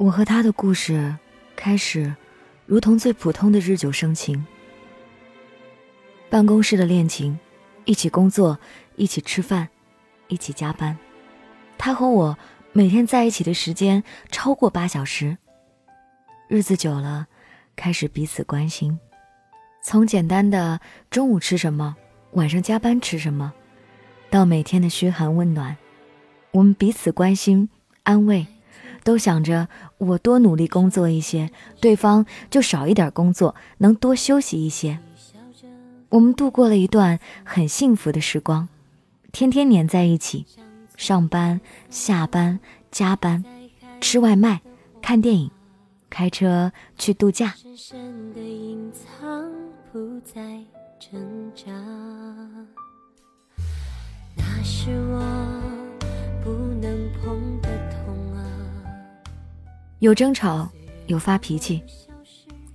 我和他的故事开始，如同最普通的日久生情。办公室的恋情，一起工作，一起吃饭，一起加班。他和我每天在一起的时间超过八小时。日子久了，开始彼此关心，从简单的中午吃什么，晚上加班吃什么，到每天的嘘寒问暖，我们彼此关心安慰。都想着我多努力工作一些，对方就少一点工作，能多休息一些。我们度过了一段很幸福的时光，天天黏在一起，上班、下班、加班，吃外卖、看电影、开车去度假。那是我不有争吵，有发脾气，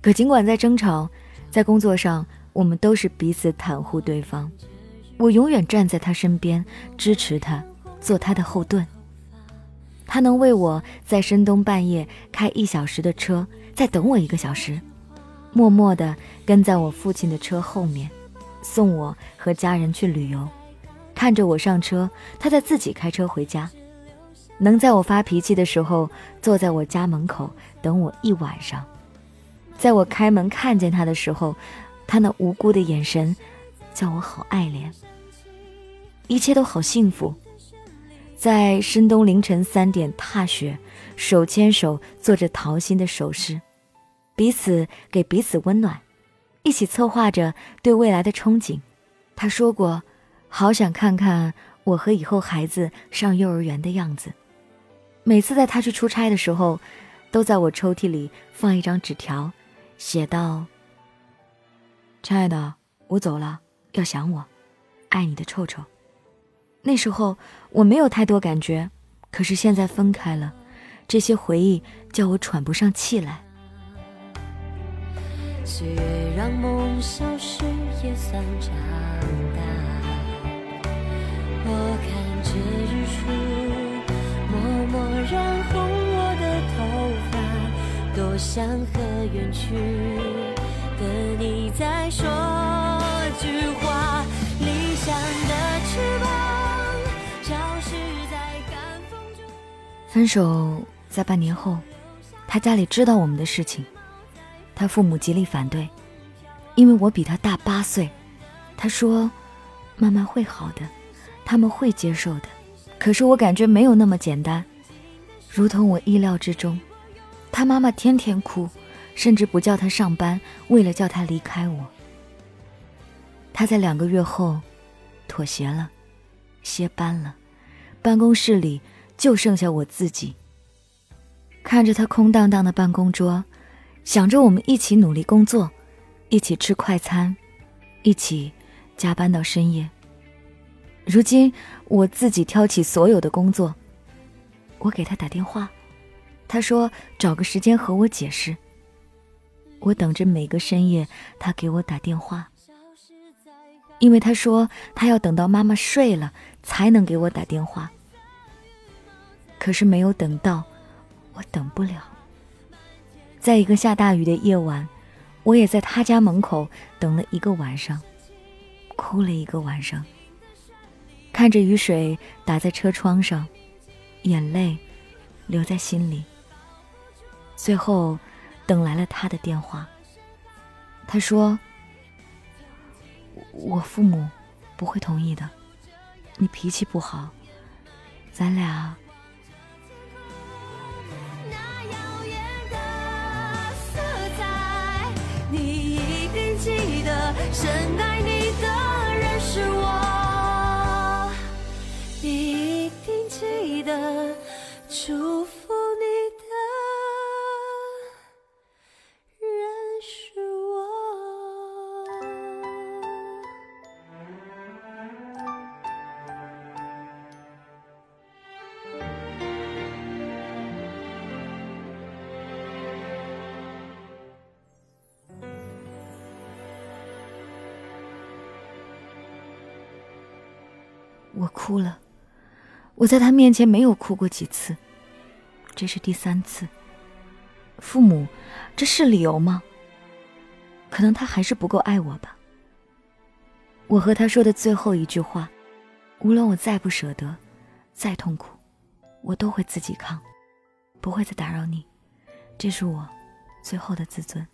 可尽管在争吵，在工作上，我们都是彼此袒护对方。我永远站在他身边，支持他，做他的后盾。他能为我在深冬半夜开一小时的车，再等我一个小时，默默地跟在我父亲的车后面，送我和家人去旅游，看着我上车，他再自己开车回家。能在我发脾气的时候坐在我家门口等我一晚上，在我开门看见他的时候，他那无辜的眼神叫我好爱怜。一切都好幸福，在深冬凌晨三点踏雪，手牵手做着桃心的手势，彼此给彼此温暖，一起策划着对未来的憧憬。他说过，好想看看我和以后孩子上幼儿园的样子。每次在他去出差的时候，都在我抽屉里放一张纸条，写道：“亲爱的，我走了，要想我，爱你的臭臭。”那时候我没有太多感觉，可是现在分开了，这些回忆叫我喘不上气来。岁月让梦消失，也算长大。我看着日出。想和远去的你再说句话。理想的翅膀消失在风中。分手在半年后，他家里知道我们的事情，他父母极力反对，因为我比他大八岁。他说：“慢慢会好的，他们会接受的。”可是我感觉没有那么简单。如同我意料之中，他妈妈天天哭，甚至不叫他上班，为了叫他离开我。他在两个月后妥协了，歇班了，办公室里就剩下我自己。看着他空荡荡的办公桌，想着我们一起努力工作，一起吃快餐，一起加班到深夜。如今我自己挑起所有的工作。我给他打电话，他说找个时间和我解释。我等着每个深夜他给我打电话，因为他说他要等到妈妈睡了才能给我打电话。可是没有等到，我等不了。在一个下大雨的夜晚，我也在他家门口等了一个晚上，哭了一个晚上，看着雨水打在车窗上。眼泪留在心里。最后，等来了他的电话。他说：“我父母不会同意的，你脾气不好，咱俩。”我哭了，我在他面前没有哭过几次，这是第三次。父母，这是理由吗？可能他还是不够爱我吧。我和他说的最后一句话，无论我再不舍得，再痛苦，我都会自己扛，不会再打扰你。这是我最后的自尊。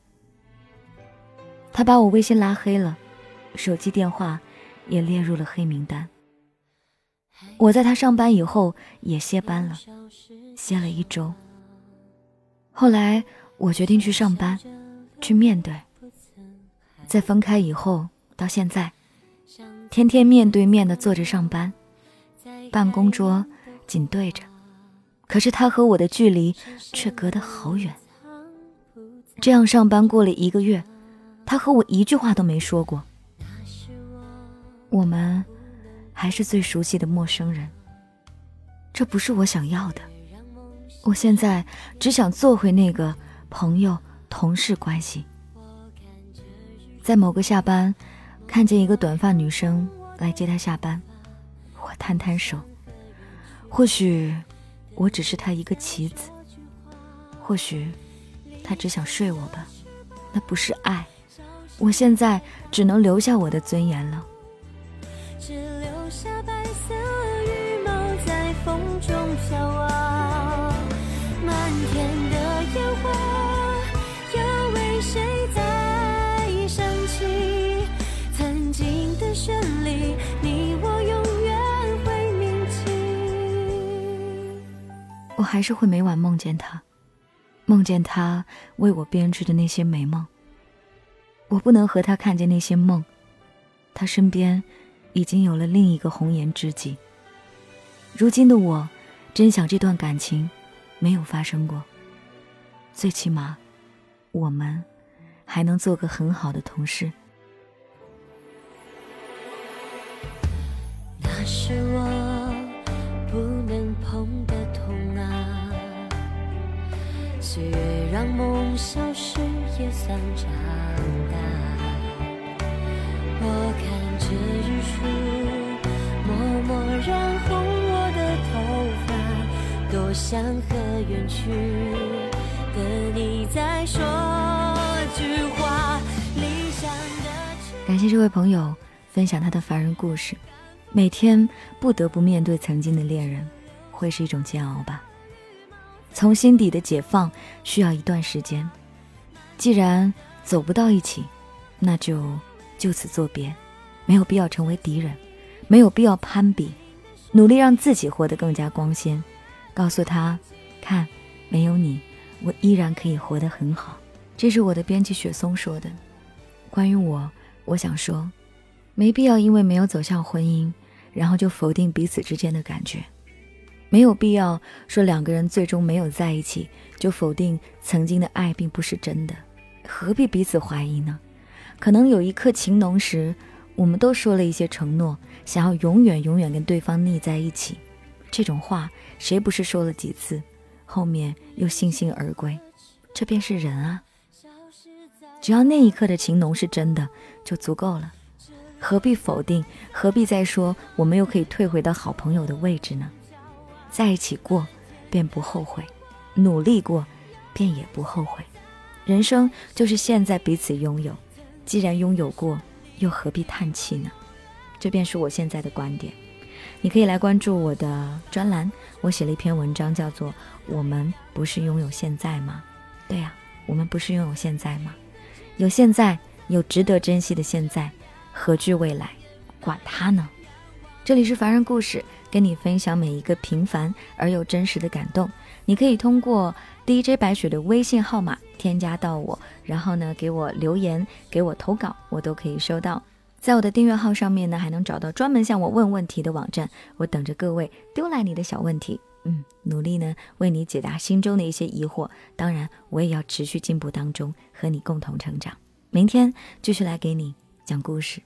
他把我微信拉黑了，手机电话也列入了黑名单。我在他上班以后也歇班了，歇了一周。后来我决定去上班，去面对。在分开以后到现在，天天面对面的坐着上班，办公桌紧对着，可是他和我的距离却隔得好远。这样上班过了一个月。他和我一句话都没说过，我们还是最熟悉的陌生人。这不是我想要的，我现在只想做回那个朋友、同事关系。在某个下班，看见一个短发女生来接他下班，我摊摊手。或许我只是他一个棋子，或许他只想睡我吧，那不是爱。我现在只能留下我的尊严了。还是会每晚梦见他，梦见他为我编织的那些美梦。我不能和他看见那些梦，他身边已经有了另一个红颜知己。如今的我，真想这段感情没有发生过。最起码，我们还能做个很好的同事。那是我岁月让梦消失，也算长大。我看着日出，默默染红我的头发，多想和远去的你再说句话。理想的感谢这位朋友分享他的凡人故事。每天不得不面对曾经的恋人，会是一种煎熬吧？从心底的解放需要一段时间。既然走不到一起，那就。就此作别，没有必要成为敌人，没有必要攀比，努力让自己活得更加光鲜。告诉他，看，没有你，我依然可以活得很好。这是我的编辑雪松说的。关于我，我想说，没必要因为没有走向婚姻，然后就否定彼此之间的感觉。没有必要说两个人最终没有在一起，就否定曾经的爱并不是真的。何必彼此怀疑呢？可能有一刻情浓时，我们都说了一些承诺，想要永远永远跟对方腻在一起。这种话谁不是说了几次，后面又悻悻而归？这便是人啊！只要那一刻的情浓是真的，就足够了。何必否定？何必再说我们又可以退回到好朋友的位置呢？在一起过，便不后悔；努力过，便也不后悔。人生就是现在彼此拥有。既然拥有过，又何必叹气呢？这便是我现在的观点。你可以来关注我的专栏，我写了一篇文章，叫做《我们不是拥有现在吗？》对呀，我们不是拥有现在吗？有现在，有值得珍惜的现在，何惧未来？管他呢！这里是凡人故事，跟你分享每一个平凡而又真实的感动。你可以通过 DJ 白雪的微信号码添加到我，然后呢给我留言，给我投稿，我都可以收到。在我的订阅号上面呢，还能找到专门向我问问题的网站，我等着各位丢来你的小问题。嗯，努力呢为你解答心中的一些疑惑。当然，我也要持续进步当中，和你共同成长。明天继续来给你讲故事。